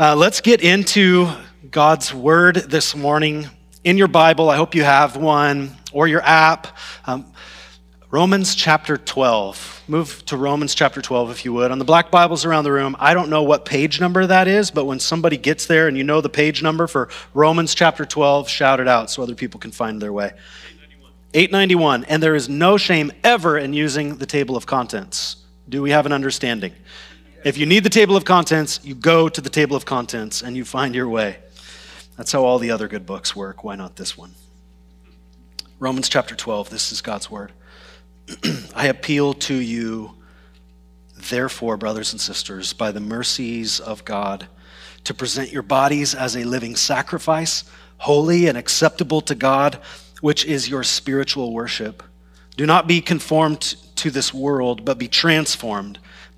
Uh, let's get into God's Word this morning. In your Bible, I hope you have one, or your app. Um, Romans chapter 12. Move to Romans chapter 12, if you would. On the black Bibles around the room, I don't know what page number that is, but when somebody gets there and you know the page number for Romans chapter 12, shout it out so other people can find their way. 891. And there is no shame ever in using the table of contents. Do we have an understanding? If you need the table of contents, you go to the table of contents and you find your way. That's how all the other good books work. Why not this one? Romans chapter 12, this is God's word. I appeal to you, therefore, brothers and sisters, by the mercies of God, to present your bodies as a living sacrifice, holy and acceptable to God, which is your spiritual worship. Do not be conformed to this world, but be transformed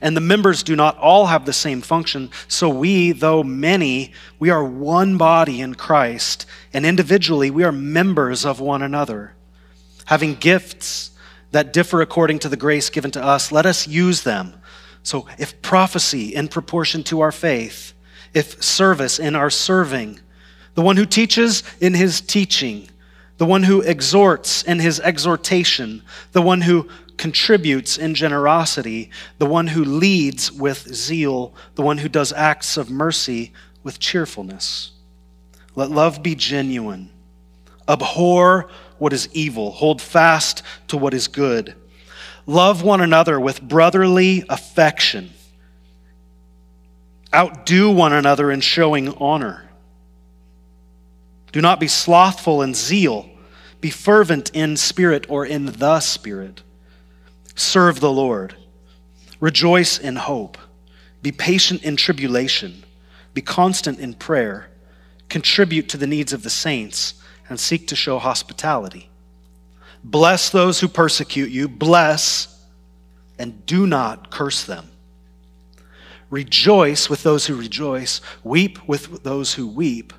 and the members do not all have the same function, so we, though many, we are one body in Christ, and individually we are members of one another. Having gifts that differ according to the grace given to us, let us use them. So if prophecy in proportion to our faith, if service in our serving, the one who teaches in his teaching, the one who exhorts in his exhortation, the one who contributes in generosity, the one who leads with zeal, the one who does acts of mercy with cheerfulness. Let love be genuine. Abhor what is evil, hold fast to what is good. Love one another with brotherly affection. Outdo one another in showing honor. Do not be slothful in zeal. Be fervent in spirit or in the spirit. Serve the Lord. Rejoice in hope. Be patient in tribulation. Be constant in prayer. Contribute to the needs of the saints and seek to show hospitality. Bless those who persecute you. Bless and do not curse them. Rejoice with those who rejoice. Weep with those who weep.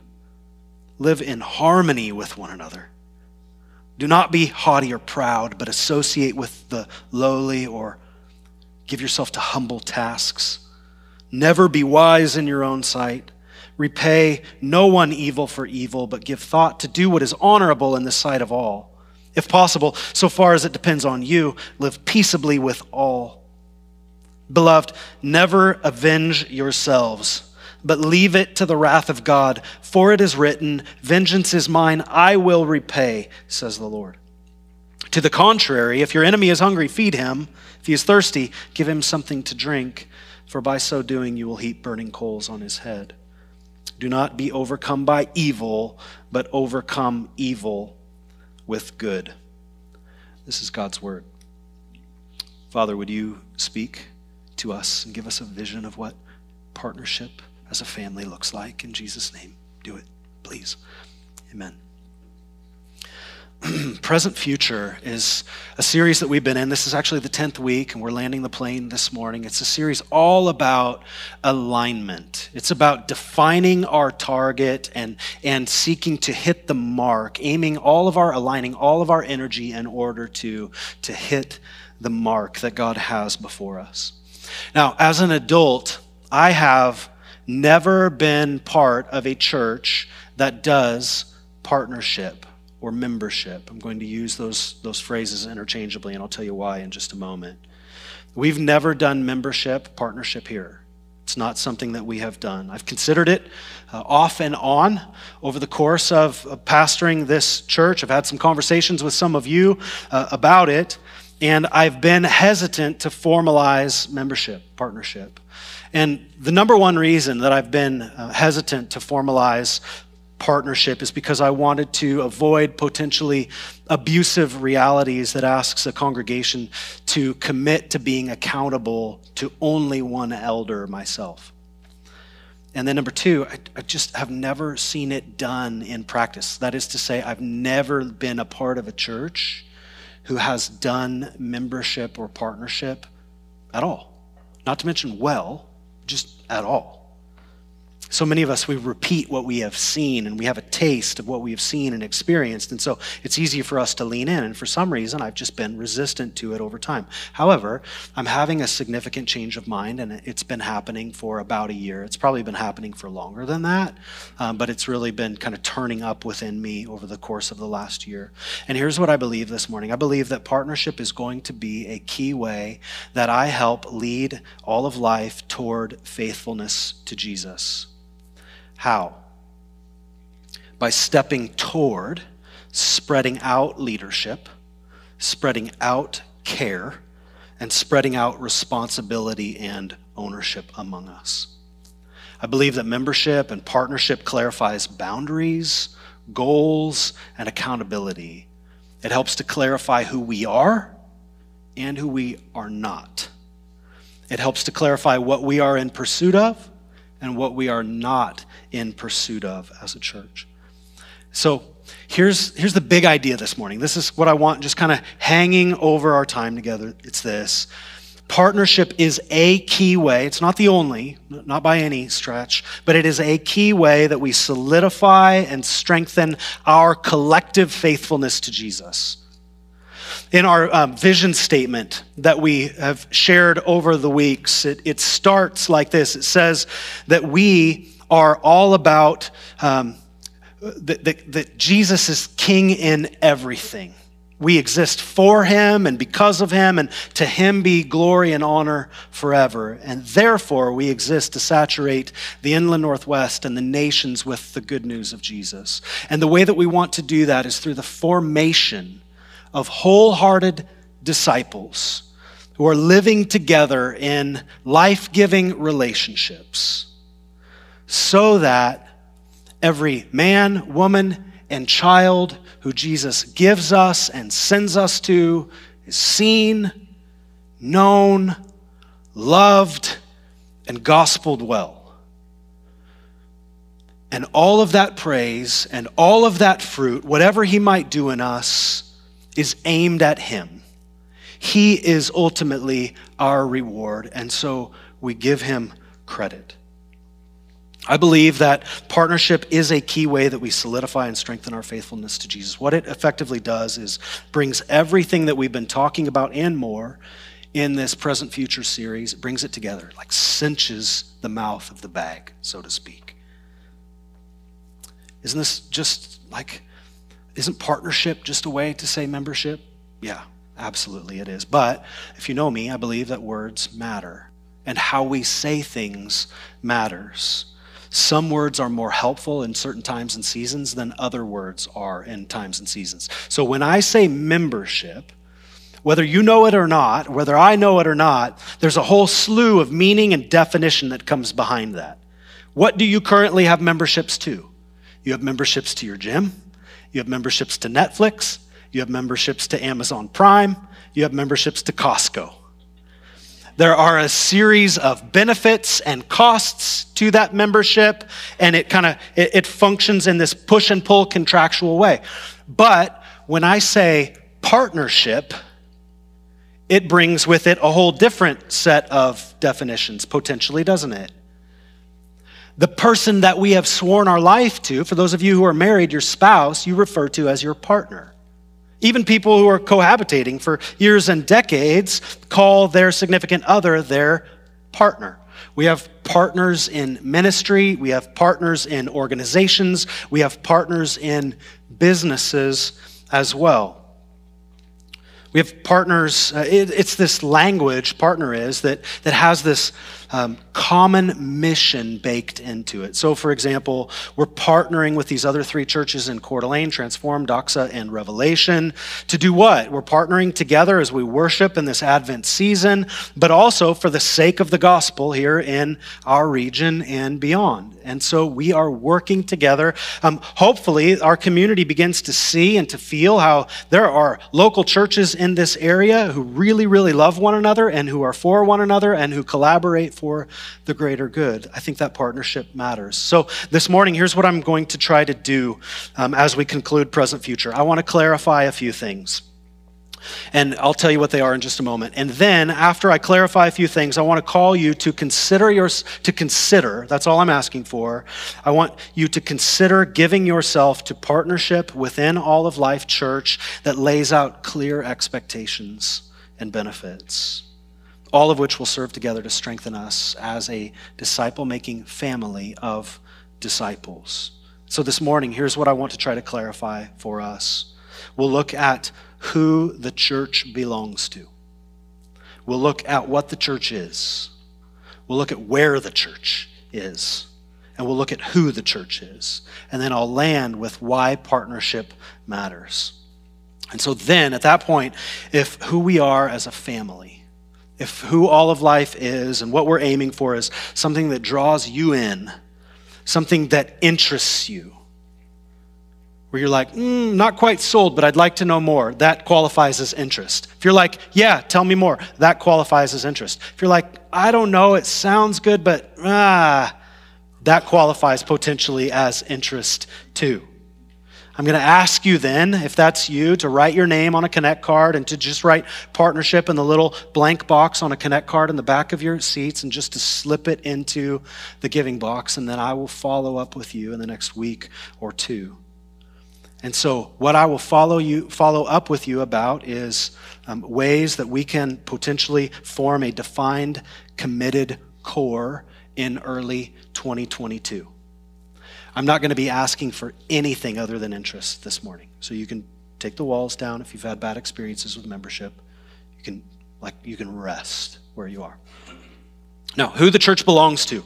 Live in harmony with one another. Do not be haughty or proud, but associate with the lowly or give yourself to humble tasks. Never be wise in your own sight. Repay no one evil for evil, but give thought to do what is honorable in the sight of all. If possible, so far as it depends on you, live peaceably with all. Beloved, never avenge yourselves but leave it to the wrath of God. For it is written, Vengeance is mine, I will repay, says the Lord. To the contrary, if your enemy is hungry, feed him. If he is thirsty, give him something to drink, for by so doing you will heap burning coals on his head. Do not be overcome by evil, but overcome evil with good. This is God's word. Father, would you speak to us and give us a vision of what partnership as a family looks like. In Jesus' name, do it, please. Amen. Present Future is a series that we've been in. This is actually the 10th week, and we're landing the plane this morning. It's a series all about alignment. It's about defining our target and, and seeking to hit the mark, aiming all of our, aligning all of our energy in order to, to hit the mark that God has before us. Now, as an adult, I have never been part of a church that does partnership or membership. I'm going to use those, those phrases interchangeably, and I'll tell you why in just a moment. We've never done membership partnership here. It's not something that we have done. I've considered it uh, off and on over the course of, pastoring this church. I've had some conversations with some of you uh, about it, and I've been hesitant to formalize membership partnership. And the number one reason that I've been uh, hesitant to formalize partnership is because I wanted to avoid potentially abusive realities that asks a congregation to commit to being accountable to only one elder myself. And then number two, I, I, just have never seen it done in practice. That is to say, I've never been a part of a church who has done membership or partnership at all. Not to mention well, just at all. So many of us, we repeat what we have seen and we have a taste of what we have seen and experienced. And so it's easy for us to lean in. And for some reason, I've just been resistant to it over time. However, I'm having a significant change of mind and it's been happening for about a year. It's probably been happening for longer than that, um, but it's really been kind of turning up within me over the course of the last year. And here's what I believe this morning I believe that partnership is going to be a key way that I help lead all of life toward faithfulness to Jesus. How? By stepping toward spreading out leadership, spreading out care, and spreading out responsibility and ownership among us. I believe that membership and partnership clarifies boundaries, goals, and accountability. It helps to clarify who we are and who we are not. It helps to clarify what we are in pursuit of and what we are not in pursuit of as a church. So here's, here's the big idea this morning. This is what I want just kind of hanging over our time together. It's this partnership is a key way, it's not the only, not by any stretch, but it is a key way that we solidify and strengthen our collective faithfulness to Jesus in our um, vision statement that we have shared over the weeks, it, it, starts like this it says that we are all about um, that, that, that Jesus is king in everything. We exist for him and because of him, and to him be glory and honor forever. And therefore, we exist to saturate the inland Northwest and the nations with the good news of Jesus. And the way that we want to do that is through the formation of wholehearted disciples who are living together in life giving relationships so that every man, woman, and child who Jesus gives us and sends us to is seen, known, loved, and gospeled well. And all of that praise and all of that fruit, whatever he might do in us, is aimed at Him. He is ultimately our reward, and so we give Him credit. I believe that partnership is a key way that we solidify and strengthen our faithfulness to Jesus. What it effectively does is brings everything that we've been talking about and more in this present future series, it brings it together, like cinches the mouth of the bag, so to speak. Isn't this just like isn't partnership just a way to say membership? Yeah, absolutely it is. But if you know me, I believe that words matter and how we say things matters. Some words are more helpful in certain times and seasons than other words are in times and seasons. So when I say membership, whether you know it or not, whether I know it or not, there's a whole slew of meaning and definition that comes behind that. What do you currently have memberships to? You have memberships to your gym, you have memberships to Netflix, you have memberships to Amazon Prime, you have memberships to Costco. There are a series of benefits and costs to that membership, and it kind of it, it functions in this push and pull contractual way. But when I say partnership, it brings with it a whole different set of definitions, potentially, doesn't it? the person that we have sworn our life to, for those of you who are married, your spouse, you refer to as your partner. Even people who are cohabitating for years and decades call their significant other their partner. We have partners in ministry, we have partners in organizations, we have partners in businesses as well. We have partners, uh, it, it's this language, partner is, that, that has this um, common mission baked into it. So, for example, we're partnering with these other three churches in Coeur d'Alene, Transform, Doxa, and Revelation to do what? We're partnering together as we worship in this Advent season, but also for the sake of the gospel here in our region and beyond. And so we are working together. Um, hopefully, our community begins to see and to feel how there are local churches in this area who really, really love one another and who are for one another and who collaborate for the greater good. I think that partnership matters. So this morning, here's what I'm going to try to do um, as we conclude present future. I want to clarify a few things. And I'll tell you what they are in just a moment. And then after I clarify a few things, I want to call you to consider your to consider, that's all I'm asking for. I want you to consider giving yourself to partnership within all of Life Church that lays out clear expectations and benefits. All of which will serve together to strengthen us as a disciple making family of disciples. So, this morning, here's what I want to try to clarify for us. We'll look at who the church belongs to. We'll look at what the church is. We'll look at where the church is. And we'll look at who the church is. And then I'll land with why partnership matters. And so then, at that point, if who we are as a family, if who all of life is and what we're aiming for is something that draws you in, something that interests you, where you're like, mm, not quite sold, but I'd like to know more, that qualifies as interest. If you're like, yeah, tell me more, that qualifies as interest. If you're like, I don't know, it sounds good, but ah, that qualifies potentially as interest too. I'm going to ask you then, if that's you, to write your name on a Connect card and to just write partnership in the little blank box on a Connect card in the back of your seats and just to slip it into the giving box. And then I will follow up with you in the next week or two. And so, what I will follow you follow up with you about is um, ways that we can potentially form a defined, committed core in early 2022. I'm not going to be asking for anything other than interest this morning. So you can take the walls down if you've had bad experiences with membership. You can like you can rest where you are. Now, who the church belongs to.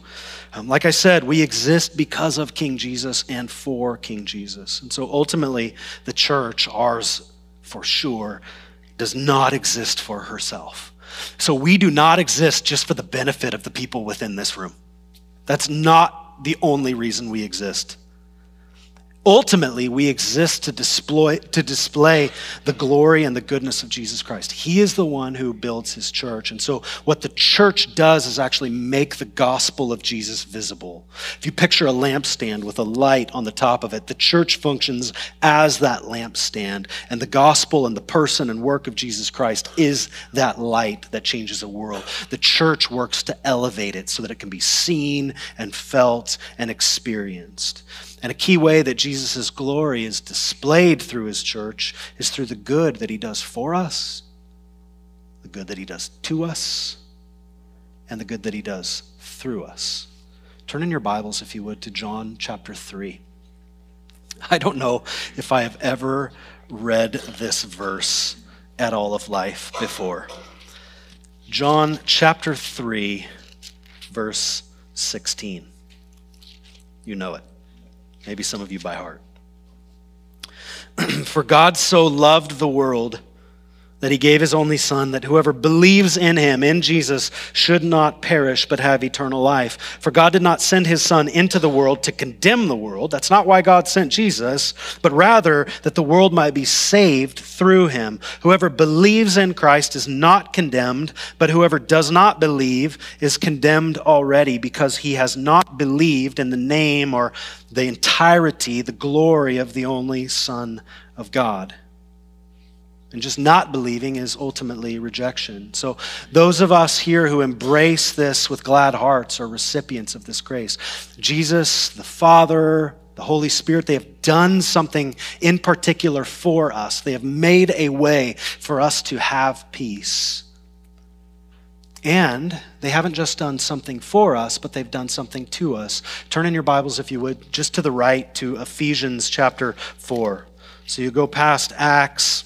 Um, like I said, we exist because of King Jesus and for King Jesus. And so ultimately, the church, ours for sure, does not exist for herself. So we do not exist just for the benefit of the people within this room. That's not the only reason we exist. Ultimately, we exist to display, to display the glory and the goodness of Jesus Christ. He is the one who builds his church. And so, what the church does is actually make the gospel of Jesus visible. If you picture a lampstand with a light on the top of it, the church functions as that lampstand. And the gospel and the person and work of Jesus Christ is that light that changes the world. The church works to elevate it so that it can be seen and felt and experienced. And a key way that Jesus' glory is displayed through his church is through the good that he does for us, the good that he does to us, and the good that he does through us. Turn in your Bibles, if you would, to John chapter 3. I don't know if I have ever read this verse at all of life before. John chapter 3, verse 16. You know it. Maybe some of you by heart. For God so loved the world that he gave his only Son, that whoever believes in him, in Jesus, should not perish but have eternal life. For God did not send his Son into the world to condemn the world. That's not why God sent Jesus, but rather that the world might be saved through him. Whoever believes in Christ is not condemned, but whoever does not believe is condemned already because he has not believed in the name or the entirety, the glory of the only Son of God. And just not believing is ultimately rejection. So, those of us here who embrace this with glad hearts are recipients of this grace. Jesus, the Father, the Holy Spirit, they have done something in particular for us. They have made a way for us to have peace. And they haven't just done something for us, but they've done something to us. Turn in your Bibles, if you would, just to the right to Ephesians chapter 4. So you go past Acts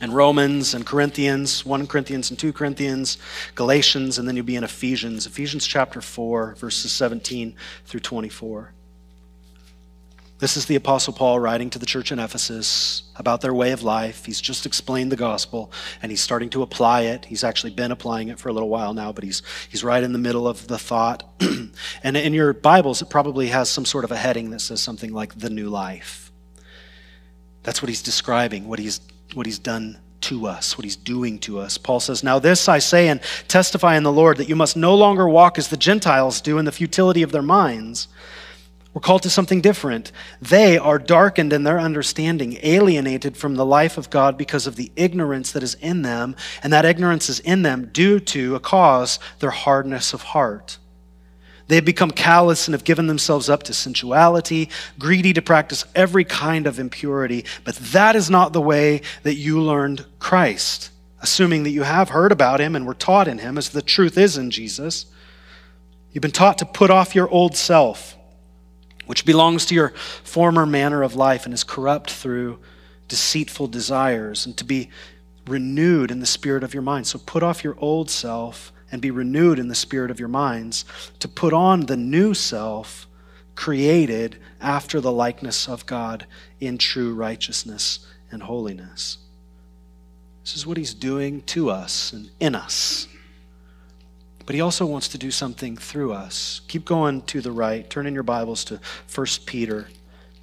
and Romans and Corinthians, 1 Corinthians and 2 Corinthians, Galatians, and then you'll be in Ephesians, Ephesians chapter 4, verses 17 through 24. This is the Apostle Paul writing to the church in Ephesus about their way of life. He's just explained the gospel and he's starting to apply it. He's actually been applying it for a little while now, but he's, he's right in the middle of the thought. and in your Bibles, it probably has some sort of a heading that says something like the new life. That's what he's describing, what he's what he's done to us, what he's doing to us. Paul says, Now this I say and testify in the Lord that you must no longer walk as the Gentiles do in the futility of their minds. We're called to something different. They are darkened in their understanding, alienated from the life of God because of the ignorance that is in them, and that ignorance is in them due to a cause, their hardness of heart. They have become callous and have given themselves up to sensuality, greedy to practice every kind of impurity. But that is not the way that you learned Christ, assuming that you have heard about him and were taught in him, as the truth is in Jesus. You've been taught to put off your old self, which belongs to your former manner of life and is corrupt through deceitful desires, and to be renewed in the spirit of your mind. So put off your old self and be renewed in the spirit of your minds, to put on the new self created after the likeness of God in true righteousness and holiness. This is what he's doing to us and in us. But he also wants to do something through us. Keep going to the right. Turn in your Bibles to 1 Peter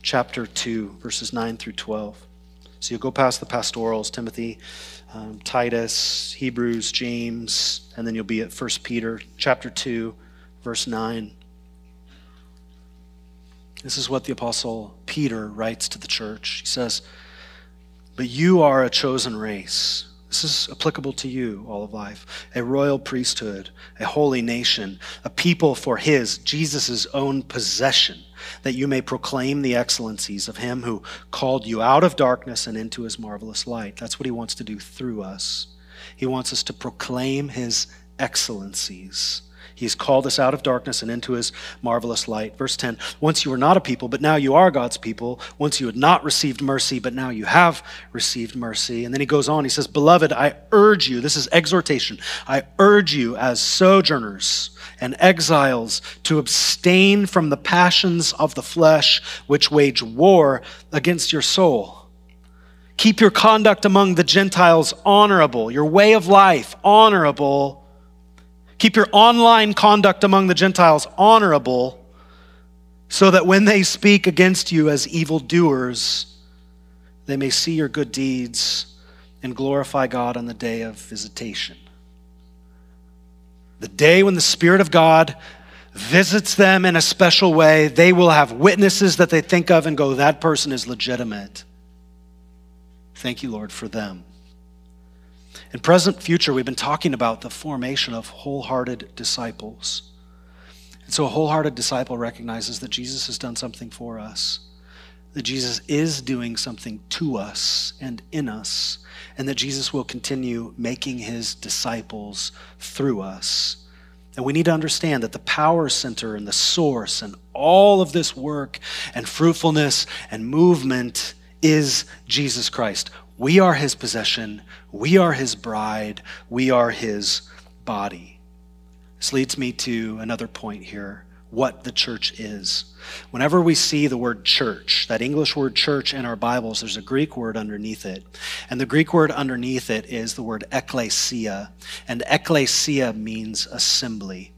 chapter 2, verses 9 through 12. So you'll go past the pastorals, Timothy, um, Titus, Hebrews, James, and then you'll be at 1 Peter chapter 2, verse 9. This is what the apostle Peter writes to the church. He says, "But you are a chosen race." This is applicable to you all of life. A royal priesthood, a holy nation, a people for his, Jesus' own possession, that you may proclaim the excellencies of him who called you out of darkness and into his marvelous light. That's what he wants to do through us. He wants us to proclaim his excellencies. He's called us out of darkness and into his marvelous light. Verse 10 Once you were not a people, but now you are God's people. Once you had not received mercy, but now you have received mercy. And then he goes on, he says, Beloved, I urge you, this is exhortation, I urge you as sojourners and exiles to abstain from the passions of the flesh which wage war against your soul. Keep your conduct among the Gentiles honorable, your way of life honorable Keep your online conduct among the Gentiles honorable, so that when they speak against you as evildoers, they may see your good deeds and glorify God on the day of visitation. The day when the Spirit of God visits them in a special way, they will have witnesses that they think of and go, that person is legitimate. Thank you, Lord, for them. In present future, we've been talking about the formation of wholehearted disciples. And so a wholehearted disciple recognizes that Jesus has done something for us, that Jesus is doing something to us and in us, and that Jesus will continue making his disciples through us. And we need to understand that the power center and the source and all of this work and fruitfulness and movement is Jesus Christ. We are his possession. We are his bride. We are his body. This leads me to another point here what the church is. Whenever we see the word church, that English word church in our Bibles, there's a Greek word underneath it. And the Greek word underneath it is the word ekklesia. And ekklesia means assembly.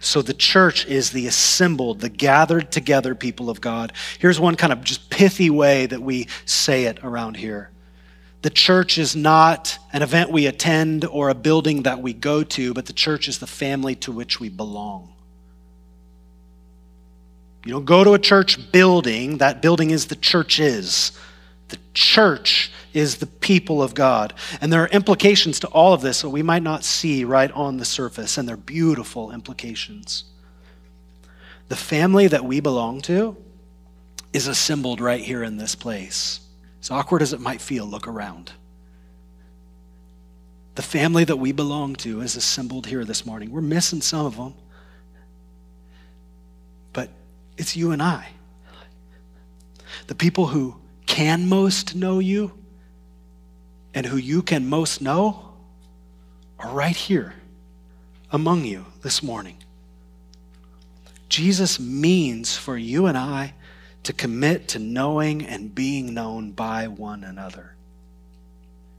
So the church is the assembled, the gathered together people of God. Here's one kind of just pithy way that we say it around here the church is not an event we attend or a building that we go to, but the church is the family to which we belong. You don't go to a church building, that building is the church is. The church is the people of God. And there are implications to all of this that we might not see right on the surface, and they're beautiful implications. The family that we belong to is assembled right here in this place. As awkward as it might feel, look around. The family that we belong to is assembled here this morning. We're missing some of them, but it's you and I. The people who can most know you and who you can most know are right here among you this morning. Jesus means for you and I to commit to knowing and being known by one another.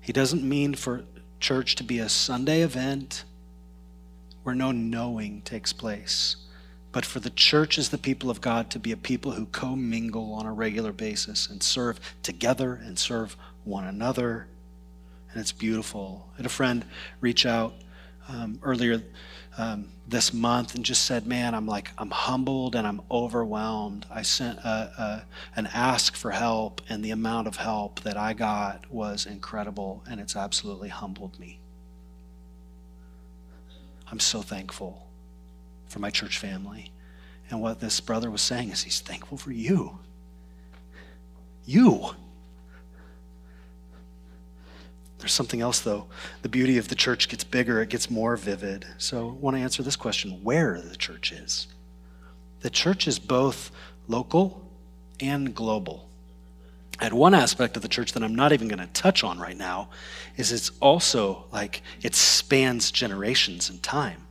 He doesn't mean for church to be a Sunday event where no knowing takes place, but for the church as the people of God to be a people who commingle on a regular basis and serve together and serve one another and it's beautiful. I had a friend reach out um, earlier um, this month and just said, "Man, I'm like I'm humbled and I'm overwhelmed." I sent a, a, an ask for help, and the amount of help that I got was incredible, and it's absolutely humbled me. I'm so thankful for my church family, and what this brother was saying is he's thankful for you. You. There's something else, though. The beauty of the church gets bigger, it gets more vivid. So I want to answer this question where the church is. The church is both local and global. And one aspect of the church that I'm not even going to touch on right now is it's also like it spans generations and time.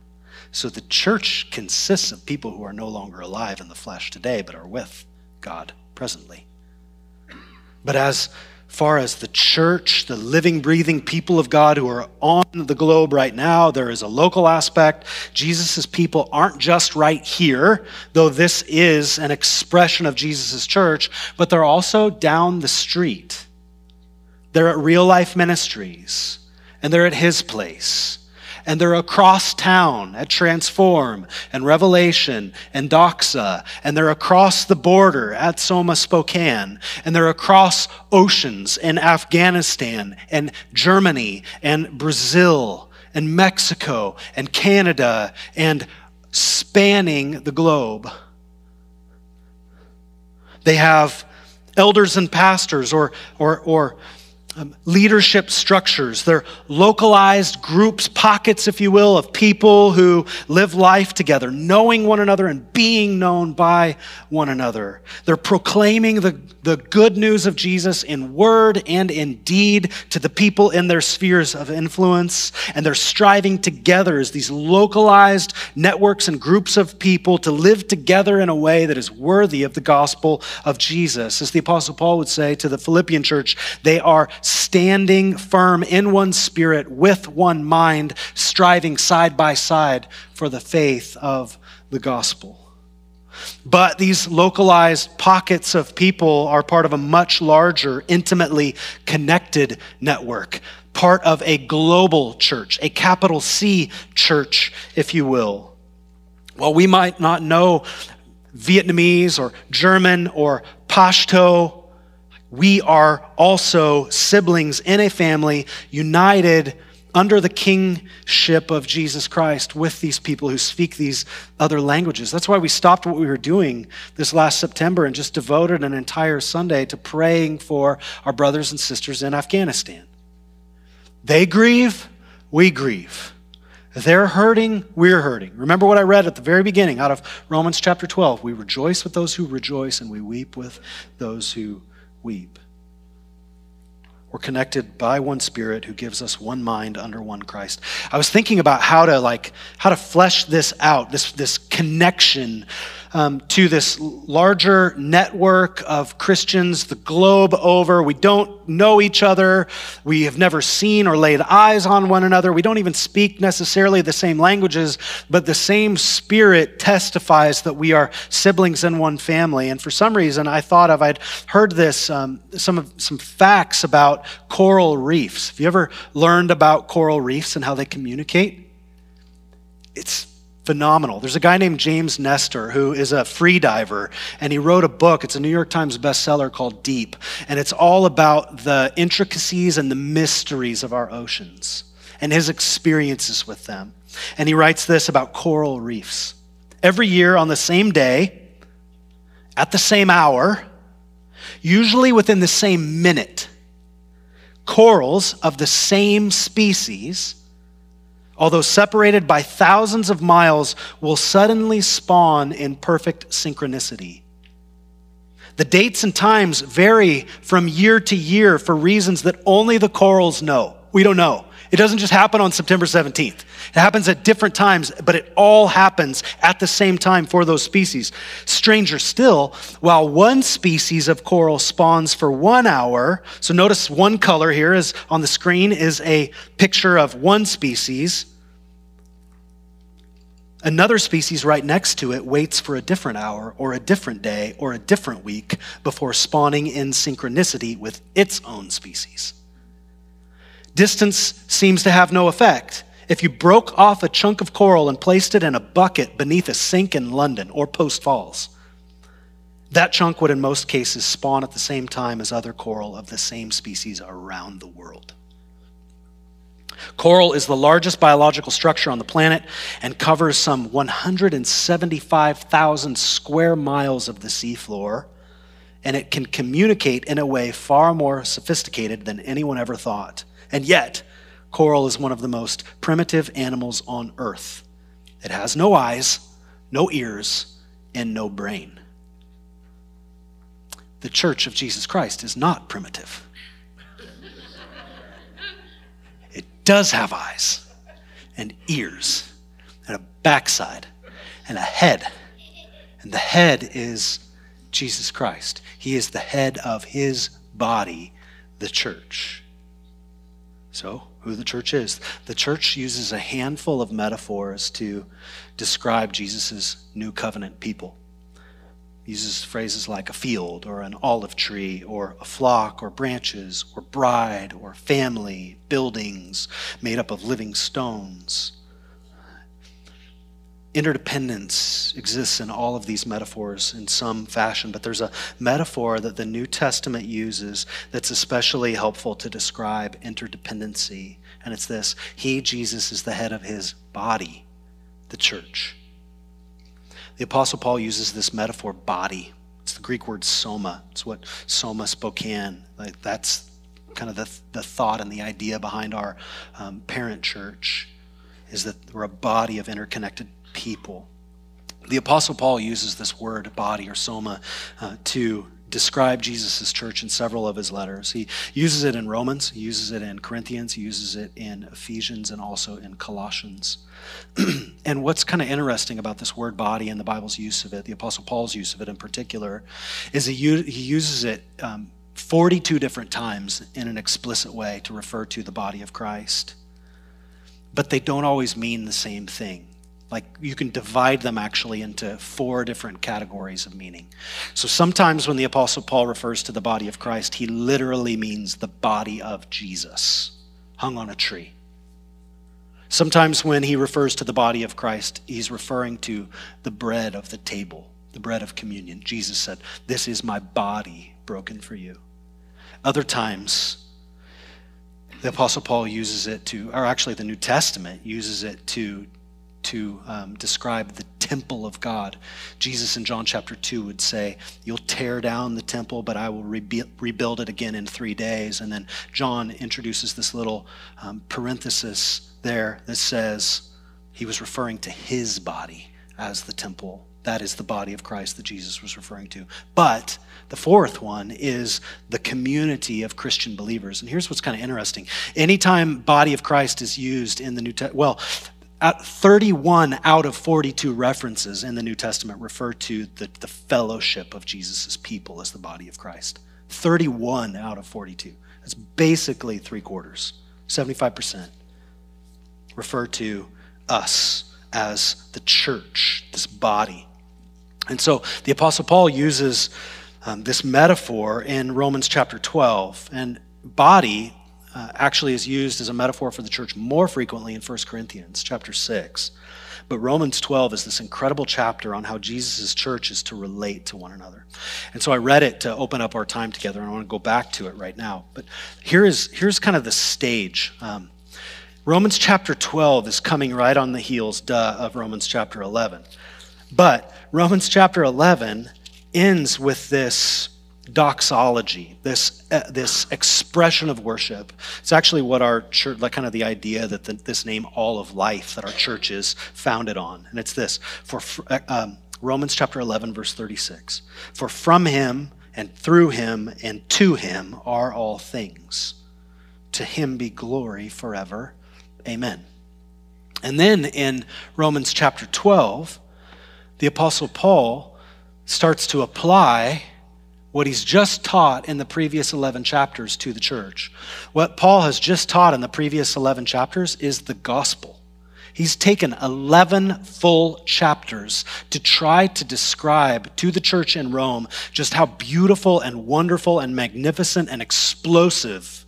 So the church consists of people who are no longer alive in the flesh today, but are with God presently. But as far as the church, the living, breathing people of God who are on the globe right now. There is a local aspect. Jesus' people aren't just right here, though this is an expression of Jesus' church, but they're also down the street. They're at real life ministries, and they're at his place and they're across town at Transform and Revelation and Doxa, and they're across the border at Soma Spokane, and they're across oceans in Afghanistan and Germany and Brazil and Mexico and Canada and spanning the globe. They have elders and pastors or, or, or um, leadership structures. They're localized groups, pockets, if you will, of people who live life together, knowing one another and being known by one another. They're proclaiming the, the good news of Jesus in word and in deed to the people in their spheres of influence. And they're striving together as these localized networks and groups of people to live together in a way that is worthy of the gospel of Jesus. As the Apostle Paul would say to the Philippian church, they are standing firm in one spirit, with one mind, striving side by side for the faith of the gospel. But these localized pockets of people are part of a much larger, intimately connected network, part of a global church, a capital C church, if you will. While we might not know Vietnamese or German or Pashto we are also siblings in a family united under the kingship of Jesus Christ with these people who speak these other languages. That's why we stopped what we were doing this last September and just devoted an entire Sunday to praying for our brothers and sisters in Afghanistan. They grieve, we grieve. They're hurting, we're hurting. Remember what I read at the very beginning out of Romans chapter 12. We rejoice with those who rejoice and we weep with those who weep. We're connected by one spirit who gives us one mind under one Christ. I was thinking about how to like how to flesh this out, this this connection um, to this larger network of Christians the globe over. We don't know each other. We have never seen or laid eyes on one another. We don't even speak necessarily the same languages, but the same spirit testifies that we are siblings in one family. And for some reason, I thought of, I'd heard this, um, some, of, some facts about coral reefs. Have you ever learned about coral reefs and how they communicate? It's phenomenal. There's a guy named James Nestor who is a free diver, and he wrote a book. It's a New York Times bestseller called Deep, and it's all about the intricacies and the mysteries of our oceans and his experiences with them. And he writes this about coral reefs. Every year on the same day, at the same hour, usually within the same minute, corals of the same species although separated by thousands of miles, will suddenly spawn in perfect synchronicity. The dates and times vary from year to year for reasons that only the corals know. We don't know. It doesn't just happen on September 17th. It happens at different times, but it all happens at the same time for those species. Stranger still, while one species of coral spawns for one hour, so notice one color here is on the screen is a picture of one species. Another species right next to it waits for a different hour or a different day or a different week before spawning in synchronicity with its own species. Distance seems to have no effect. If you broke off a chunk of coral and placed it in a bucket beneath a sink in London or Post Falls, that chunk would, in most cases, spawn at the same time as other coral of the same species around the world. Coral is the largest biological structure on the planet and covers some 175,000 square miles of the seafloor, and it can communicate in a way far more sophisticated than anyone ever thought. And yet, coral is one of the most primitive animals on earth. It has no eyes, no ears, and no brain. The church of Jesus Christ is not primitive. It does have eyes and ears and a backside and a head. And the head is Jesus Christ. He is the head of his body, the church. So, who the church is? The church uses a handful of metaphors to describe Jesus' new covenant people uses phrases like a field or an olive tree or a flock or branches or bride or family, buildings made up of living stones. Interdependence exists in all of these metaphors in some fashion, but there's a metaphor that the New Testament uses that's especially helpful to describe interdependency. And it's this He, Jesus, is the head of his body, the church. The Apostle Paul uses this metaphor body. It's the Greek word soma. It's what Soma Spokane. Like that's kind of the, the thought and the idea behind our um, parent church is that we're a body of interconnected people. The Apostle Paul uses this word body or soma uh, to describe Jesus' church in several of his letters. He uses it in Romans, he uses it in Corinthians, he uses it in Ephesians, and also in Colossians. and what's kind of interesting about this word body and the Bible's use of it, the Apostle Paul's use of it in particular, is he, he uses it um, 42 different times in an explicit way to refer to the body of Christ. But they don't always mean the same thing. Like you can divide them actually into four different categories of meaning. So sometimes when the Apostle Paul refers to the body of Christ, he literally means the body of Jesus hung on a tree. Sometimes when he refers to the body of Christ, he's referring to the bread of the table, the bread of communion. Jesus said, This is my body broken for you. Other times, the Apostle Paul uses it to, or actually the New Testament uses it to to um, describe the temple of God. Jesus in John chapter 2 would say, You'll tear down the temple, but I will rebu- rebuild it again in three days. And then John introduces this little um, parenthesis there that says he was referring to his body as the temple. That is the body of Christ that Jesus was referring to. But the fourth one is the community of Christian believers. And here's what's kind of interesting. Anytime body of Christ is used in the New Testament, well, 31 out of 42 references in the New Testament refer to the, the fellowship of Jesus' people as the body of Christ. 31 out of 42. That's basically three quarters, 75% refer to us as the church, this body. And so the Apostle Paul uses um, this metaphor in Romans chapter 12. And body uh, actually is used as a metaphor for the church more frequently in 1 Corinthians chapter 6. But Romans 12 is this incredible chapter on how Jesus' church is to relate to one another. And so I read it to open up our time together, and I want to go back to it right now. But here is, here's kind of the stage. Um, Romans chapter 12 is coming right on the heels, duh, of Romans chapter 11. But Romans chapter 11 ends with this doxology, this, uh, this expression of worship. It's actually what our church, like kind of the idea that the, this name, All of Life, that our church is founded on. And it's this for uh, um, Romans chapter 11, verse 36. For from him and through him and to him are all things. To him be glory forever. Amen. And then in Romans chapter 12, the Apostle Paul starts to apply what he's just taught in the previous 11 chapters to the church. What Paul has just taught in the previous 11 chapters is the gospel. He's taken 11 full chapters to try to describe to the church in Rome just how beautiful and wonderful and magnificent and explosive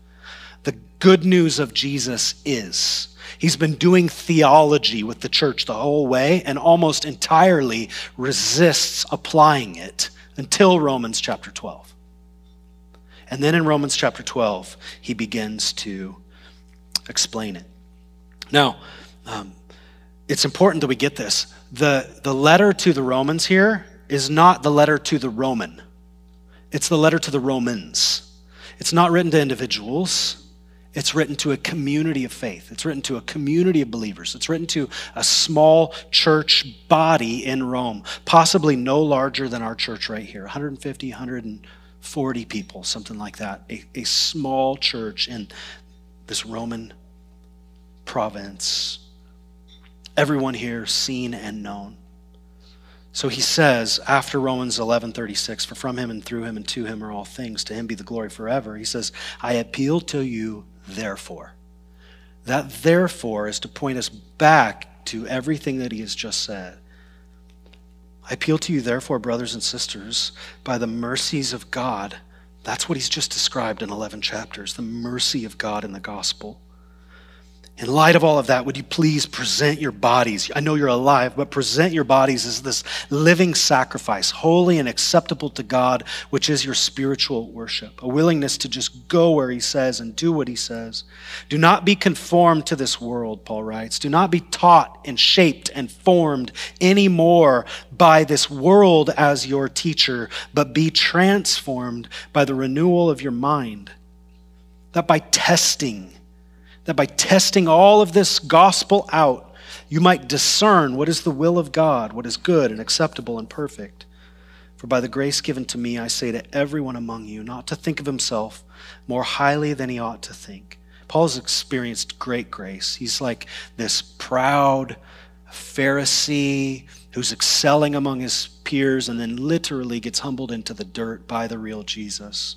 the good news of Jesus is. He's been doing theology with the church the whole way and almost entirely resists applying it until Romans chapter 12. And then in Romans chapter 12, he begins to explain it. Now, um, it's important that we get this. The, the letter to the Romans here is not the letter to the Roman, it's the letter to the Romans. It's not written to individuals. It's written to a community of faith. It's written to a community of believers. It's written to a small church body in Rome, possibly no larger than our church right here 150, 140 people, something like that. A, a small church in this Roman province. Everyone here seen and known. So he says after Romans 11:36 for from him and through him and to him are all things to him be the glory forever. He says I appeal to you therefore. That therefore is to point us back to everything that he has just said. I appeal to you therefore brothers and sisters by the mercies of God. That's what he's just described in 11 chapters, the mercy of God in the gospel in light of all of that, would you please present your bodies? I know you're alive, but present your bodies as this living sacrifice, holy and acceptable to God, which is your spiritual worship. A willingness to just go where He says and do what He says. Do not be conformed to this world, Paul writes. Do not be taught and shaped and formed anymore by this world as your teacher, but be transformed by the renewal of your mind. That by testing, that by testing all of this gospel out, you might discern what is the will of God, what is good and acceptable and perfect. For by the grace given to me, I say to everyone among you not to think of himself more highly than he ought to think. Paul's experienced great grace. He's like this proud Pharisee who's excelling among his peers and then literally gets humbled into the dirt by the real Jesus.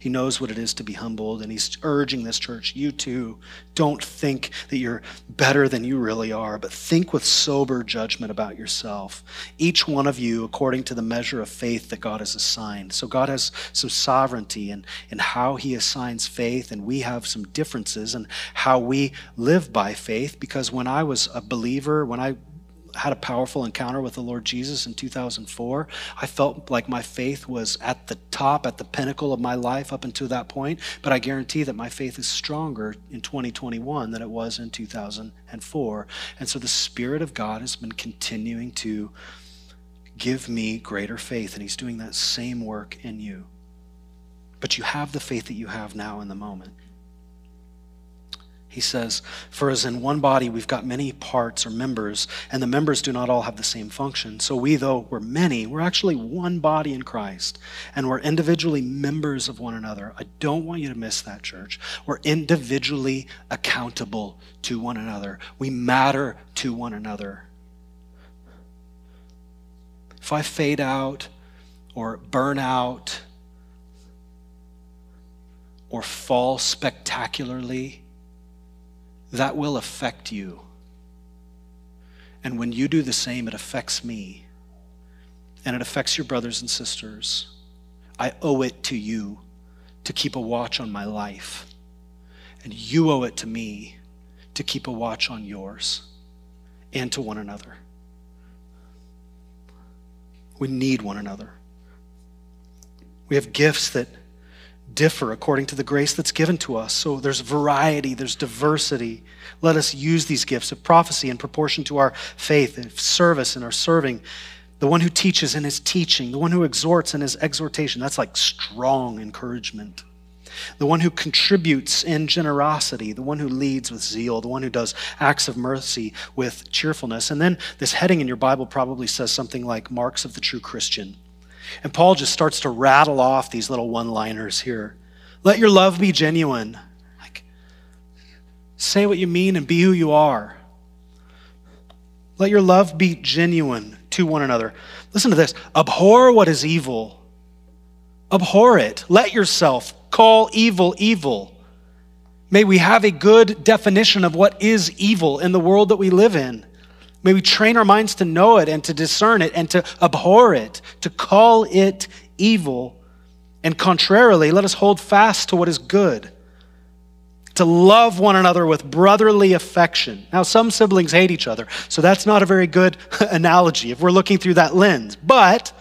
He knows what it is to be humbled, and he's urging this church, you too, don't think that you're better than you really are, but think with sober judgment about yourself. Each one of you, according to the measure of faith that God has assigned. So God has some sovereignty in, in how he assigns faith, and we have some differences in how we live by faith, because when I was a believer, when I had a powerful encounter with the Lord Jesus in 2004. I felt like my faith was at the top, at the pinnacle of my life up until that point. But I guarantee that my faith is stronger in 2021 than it was in 2004. And so the Spirit of God has been continuing to give me greater faith, and He's doing that same work in you. But you have the faith that you have now in the moment. He says, For as in one body we've got many parts or members, and the members do not all have the same function. So we, though we're many, we're actually one body in Christ, and we're individually members of one another. I don't want you to miss that, church. We're individually accountable to one another, we matter to one another. If I fade out or burn out or fall spectacularly, that will affect you. And when you do the same, it affects me. And it affects your brothers and sisters. I owe it to you to keep a watch on my life. And you owe it to me to keep a watch on yours and to one another. We need one another. We have gifts that differ according to the grace that's given to us. So there's variety, there's diversity. Let us use these gifts of prophecy in proportion to our faith, of service in our serving. The one who teaches in his teaching, the one who exhorts in his exhortation. That's like strong encouragement. The one who contributes in generosity, the one who leads with zeal, the one who does acts of mercy with cheerfulness. And then this heading in your Bible probably says something like marks of the true Christian. And Paul just starts to rattle off these little one liners here. Let your love be genuine. Like, say what you mean and be who you are. Let your love be genuine to one another. Listen to this abhor what is evil, abhor it. Let yourself call evil evil. May we have a good definition of what is evil in the world that we live in. May we train our minds to know it and to discern it and to abhor it, to call it evil. And contrarily, let us hold fast to what is good. to love one another with brotherly affection. Now, some siblings hate each other, so that's not a very good analogy if we're looking through that lens. But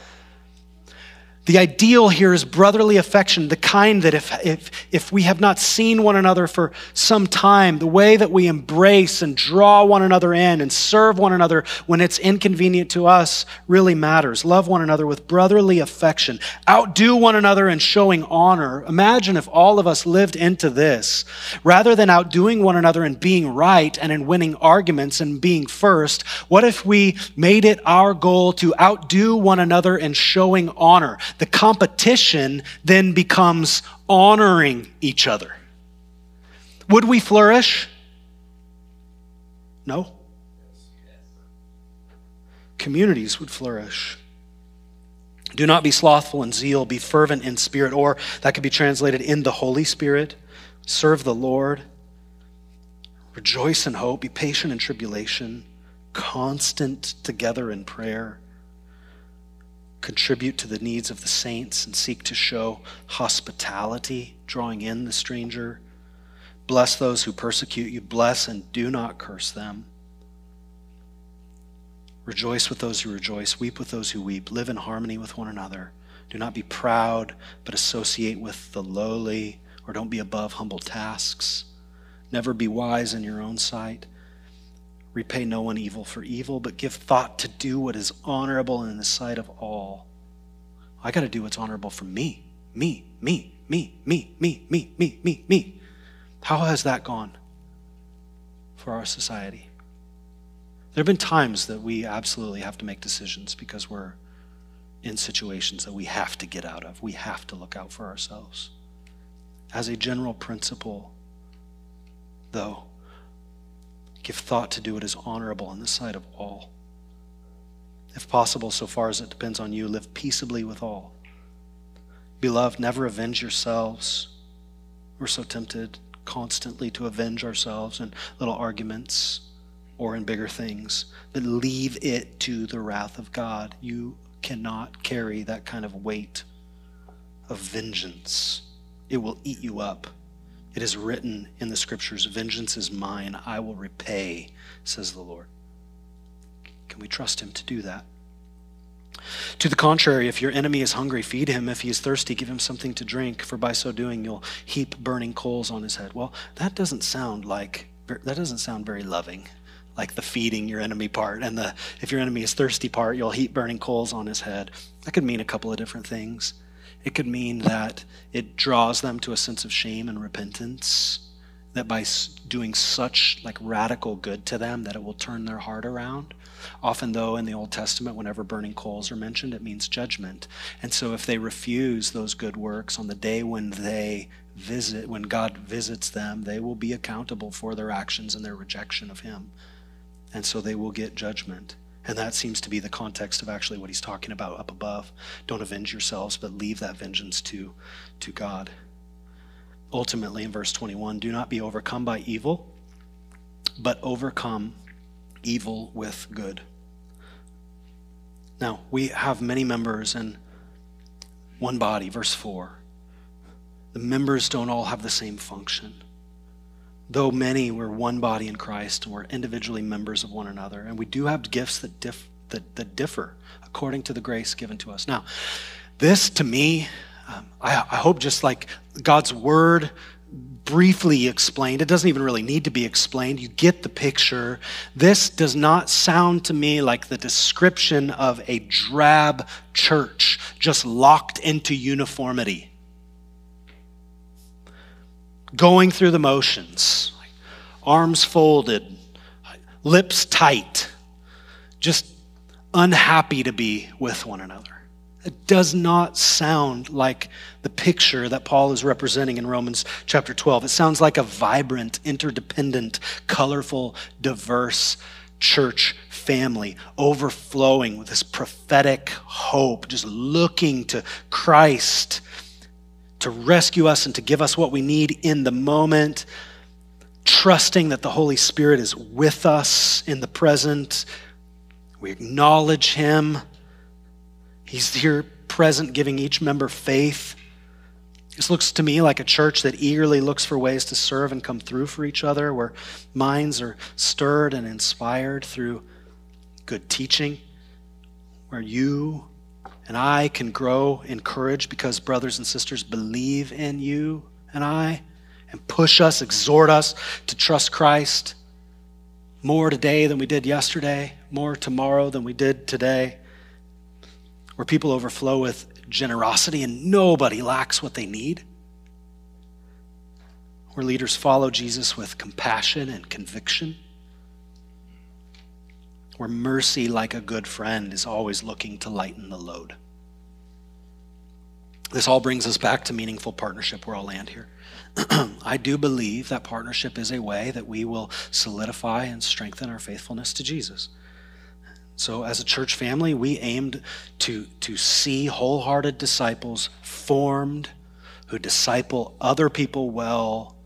the ideal here is brotherly affection, the kind that if, if, if we have not seen one another for some time, the way that we embrace and draw one another in and serve one another when it's inconvenient to us really matters. Love one another with brotherly affection. Outdo one another in showing honor. Imagine if all of us lived into this. Rather than outdoing one another in being right and in winning arguments and being first, what if we made it our goal to outdo one another in showing honor? The competition then becomes honoring each other. Would we flourish? No. Communities would flourish. Do not be slothful in zeal, be fervent in spirit, or that could be translated in the Holy Spirit. Serve the Lord. Rejoice in hope, be patient in tribulation, constant together in prayer contribute to the needs of the saints and seek to show hospitality, drawing in the stranger. Bless those who persecute you, bless and do not curse them. Rejoice with those who rejoice, weep with those who weep, live in harmony with one another. Do not be proud, but associate with the lowly, or don't be above humble tasks. Never be wise in your own sight. Repay no one evil for evil, but give thought to do what is honorable in the sight of all. I got to do what's honorable for me, me, me, me, me, me, me, me, me, me. How has that gone for our society? There have been times that we absolutely have to make decisions because we're in situations that we have to get out of. We have to look out for ourselves. As a general principle, though, Give thought to do what is honorable in the sight of all. If possible, so far as it depends on you, live peaceably with all. Beloved, never avenge yourselves. We're so tempted constantly to avenge ourselves in little arguments or in bigger things, but leave it to the wrath of God. You cannot carry that kind of weight of vengeance, it will eat you up. It is written in the scriptures, Vengeance is mine, I will repay, says the Lord. Can we trust him to do that? To the contrary, if your enemy is hungry, feed him. If he is thirsty, give him something to drink, for by so doing you'll heap burning coals on his head. Well, that doesn't sound like that doesn't sound very loving, like the feeding your enemy part and the if your enemy is thirsty part, you'll heap burning coals on his head. That could mean a couple of different things. It could mean that it draws them to a sense of shame and repentance, that by doing such like radical good to them that it will turn their heart around. Often though in the Old Testament whenever burning coals are mentioned it means judgment. And so if they refuse those good works on the day when they visit when God visits them, they will be accountable for their actions and their rejection of him. And so they will get judgment. And that seems to be the context of actually what he's talking about up above. Don't avenge yourselves, but leave that vengeance to, to God. Ultimately, in verse 21, do not be overcome by evil, but overcome evil with good. Now, we have many members in one body, verse 4. The members don't all have the same function though many were one body in Christ and we're individually members of one another. And we do have gifts that, diff, that, that differ according to the grace given to us. Now, this to me, um, I, I hope just like God's word briefly explained, it doesn't even really need to be explained. You get the picture. This does not sound to me like the description of a drab church just locked into uniformity going through the motions, arms folded, lips tight, just unhappy to be with one another. It does not sound like the picture that Paul is representing in Romans chapter 12. It sounds like a vibrant, interdependent, colorful, diverse church family overflowing with this prophetic hope, just looking to Christ to rescue us and to give us what we need in the moment, trusting that the Holy Spirit is with us in the present. We acknowledge Him. He's here present, giving each member faith. This looks to me like a church that eagerly looks for ways to serve and come through for each other, where minds are stirred and inspired through good teaching, where you and I can grow in courage because brothers and sisters believe in you and I and push us, exhort us to trust Christ more today than we did yesterday, more tomorrow than we did today, where people overflow with generosity and nobody lacks what they need, where leaders follow Jesus with compassion and conviction where mercy, like a good friend, is always looking to lighten the load. This all brings us back to meaningful partnership where I'll land here. I do believe that partnership is a way that we will solidify and strengthen our faithfulness to Jesus. So, as a church family, we aimed to, to see wholehearted disciples formed who disciple other people well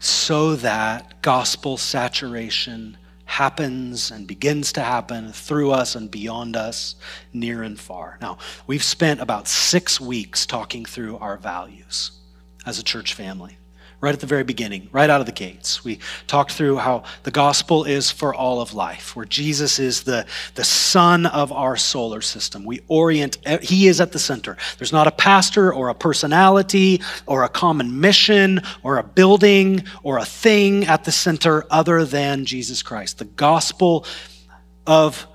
so that gospel saturation happens and begins to happen through us and beyond us, near and far. Now, we've spent about six weeks talking through our values as a church family right at the very beginning, right out of the gates. We talked through how the gospel is for all of life, where Jesus is the, the sun of our solar system. We orient, eh, he is at the center. There's not a pastor or a personality or a common mission or a building or a thing at the center other than Jesus Christ. The gospel of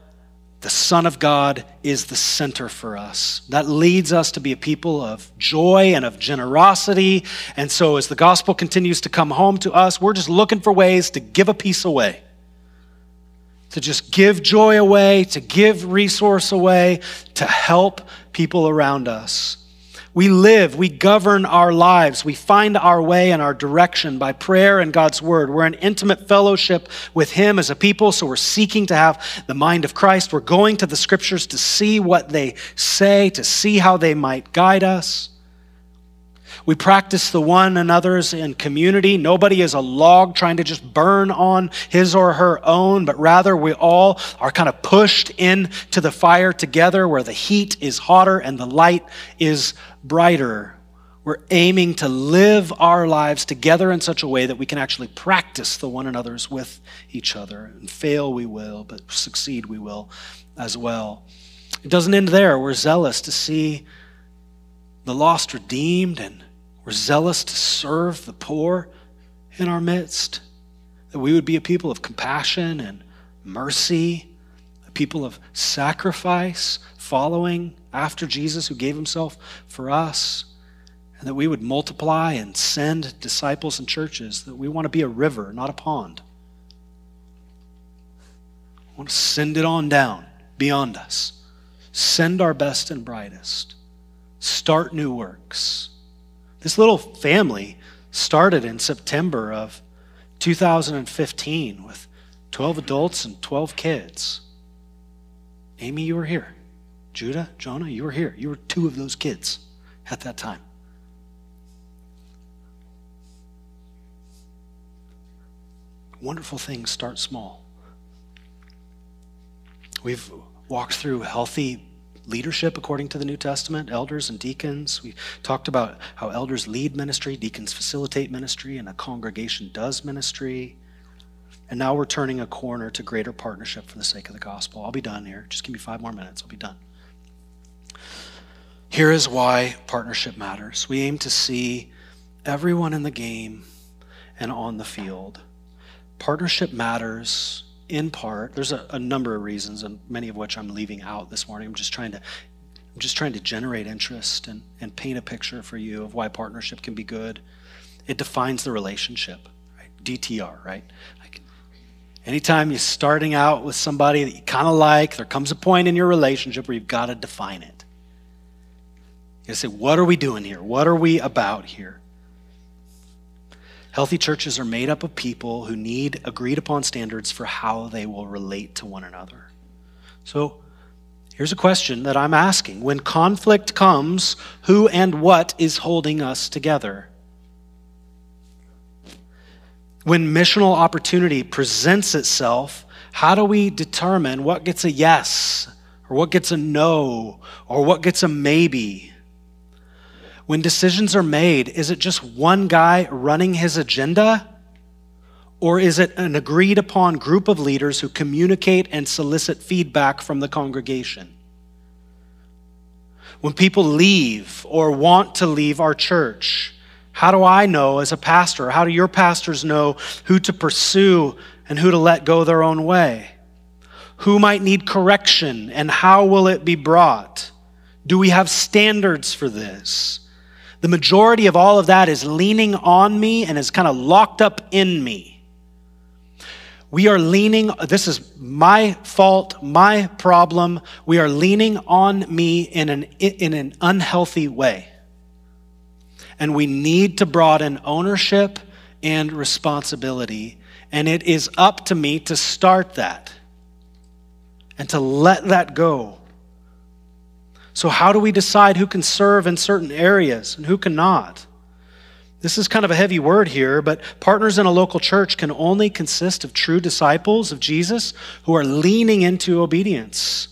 the Son of God is the center for us. That leads us to be a people of joy and of generosity. And so, as the gospel continues to come home to us, we're just looking for ways to give a piece away, to just give joy away, to give resource away, to help people around us. We live, we govern our lives, we find our way and our direction by prayer and God's word. We're in intimate fellowship with Him as a people, so we're seeking to have the mind of Christ. We're going to the scriptures to see what they say, to see how they might guide us. We practice the one another's in community. Nobody is a log trying to just burn on his or her own, but rather we all are kind of pushed into the fire together where the heat is hotter and the light is brighter. We're aiming to live our lives together in such a way that we can actually practice the one another's with each other. And fail we will, but succeed we will as well. It doesn't end there. We're zealous to see the lost redeemed, and we're zealous to serve the poor in our midst. That we would be a people of compassion and mercy, a people of sacrifice, following after Jesus who gave himself for us, and that we would multiply and send disciples and churches, that we want to be a river, not a pond. We want to send it on down beyond us. Send our best and brightest. Start new works. This little family started in September of 2015 with 12 adults and 12 kids. Amy, you were here. Judah, Jonah, you were here. You were two of those kids at that time. Wonderful things start small. We've walked through healthy leadership according to the New Testament, elders and deacons. We talked about how elders lead ministry, deacons facilitate ministry, and a congregation does ministry. And now we're turning a corner to greater partnership for the sake of the gospel. I'll be done here. Just give me five more minutes. I'll be done. Here is why partnership matters. We aim to see everyone in the game and on the field. Partnership matters in part. There's a, a, number of reasons, and many of which I'm leaving out this morning. I'm just trying to I'm just trying to generate interest and, and paint a picture for you of why partnership can be good. It defines the relationship, right? DTR, right? Like anytime you're starting out with somebody that you kind of like, there comes a point in your relationship where you've got to define it. You say, what are we doing here? What are we about here? Healthy churches are made up of people who need agreed upon standards for how they will relate to one another. So here's a question that I'm asking When conflict comes, who and what is holding us together? When missional opportunity presents itself, how do we determine what gets a yes or what gets a no or what gets a maybe? When decisions are made, is it just one guy running his agenda? Or is it an agreed upon group of leaders who communicate and solicit feedback from the congregation? When people leave or want to leave our church, how do I know as a pastor? How do your pastors know who to pursue and who to let go their own way? Who might need correction and how will it be brought? Do we have standards for this? The majority of all of that is leaning on me and is kind of locked up in me. We are leaning, this is my fault, my problem. We are leaning on me in an, in an unhealthy way. And we need to broaden ownership and responsibility. And it is up to me to start that and to let that go. So, how do we decide who can serve in certain areas and who cannot? This is kind of a heavy word here, but partners in a local church can only consist of true disciples of Jesus who are leaning into obedience.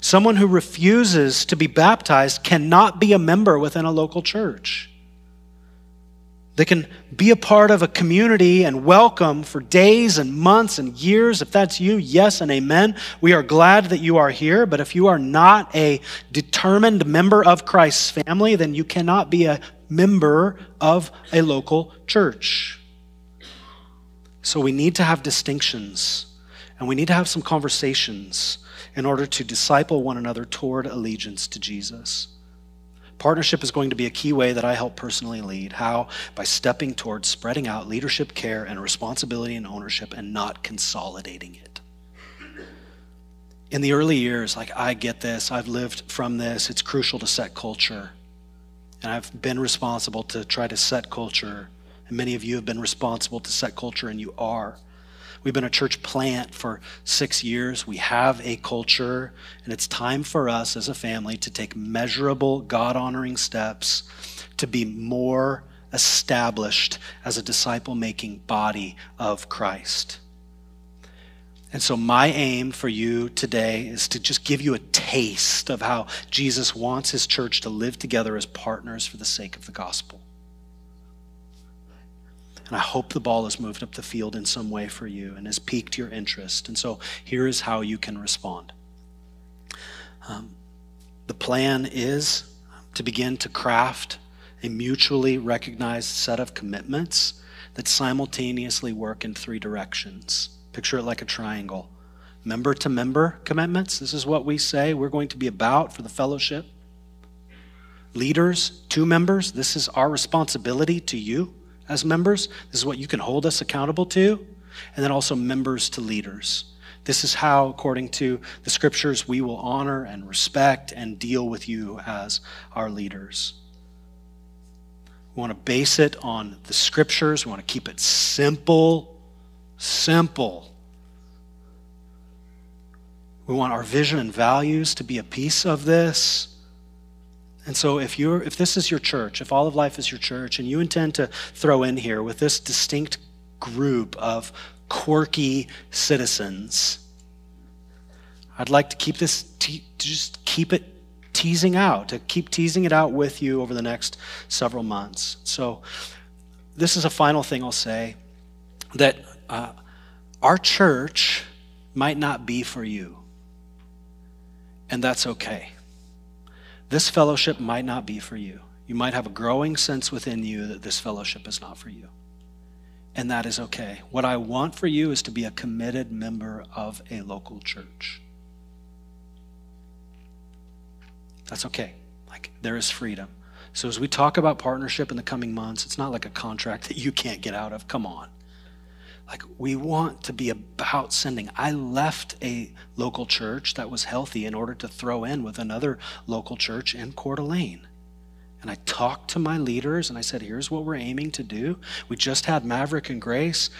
Someone who refuses to be baptized cannot be a member within a local church. They can be a part of a community and welcome for days and months and years. If that's you, yes and amen. We are glad that you are here, but if you are not a determined member of Christ's family, then you cannot be a member of a local church. So we need to have distinctions and we need to have some conversations in order to disciple one another toward allegiance to Jesus. Partnership is going to be a key way that I help personally lead. How? By stepping towards spreading out leadership, care, and responsibility and ownership and not consolidating it. In the early years, like I get this, I've lived from this, it's crucial to set culture. And I've been responsible to try to set culture. And many of you have been responsible to set culture, and you are. We've been a church plant for six years. We have a culture, and it's time for us as a family to take measurable, God honoring steps to be more established as a disciple making body of Christ. And so, my aim for you today is to just give you a taste of how Jesus wants his church to live together as partners for the sake of the gospel. And I hope the ball has moved up the field in some way for you and has piqued your interest. And so, here is how you can respond. Um, the plan is to begin to craft a mutually recognized set of commitments that simultaneously work in three directions. Picture it like a triangle. Member to member commitments. This is what we say we're going to be about for the fellowship. Leaders, to members. This is our responsibility to you as members. This is what you can hold us accountable to. And then also members to leaders. This is how, according to the scriptures, we will honor and respect and deal with you as our leaders. We want to base it on the scriptures. We want to keep it simple simple. We want our vision and values to be a piece of this. And so if you're if this is your church, if all of life is your church and you intend to throw in here with this distinct group of quirky citizens, I'd like to keep this te- just keep it teasing out, to keep teasing it out with you over the next several months. So this is a final thing I'll say that uh, our church might not be for you, and that's okay. This fellowship might not be for you. You might have a growing sense within you that this fellowship is not for you. And that is okay. What I want for you is to be a committed member of a local church. That's okay. Like, there is freedom. So, as we talk about partnership in the coming months, it's not like a contract that you can't get out of. Come on. Like, we want to be about sending. I left a local church that was healthy in order to throw in with another local church in Coeur d'Alene. And I talked to my leaders and I said, here's what we're aiming to do. We just had Maverick and Grace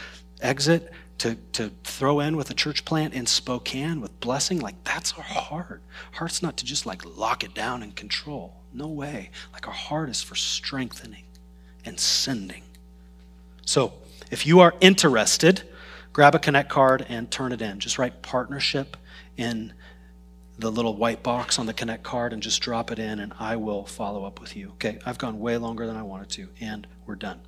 exit to, to throw in with a church plant in Spokane with blessing. Like, that's our heart. Heart's not to just like lock it down and control. No way. Like, our heart is for strengthening and sending. So, if you are interested, grab a Connect card and turn it in. Just write partnership in the little white box on the Connect card and just drop it in, and I will follow up with you. Okay, I've gone way longer than I wanted to, and we're done.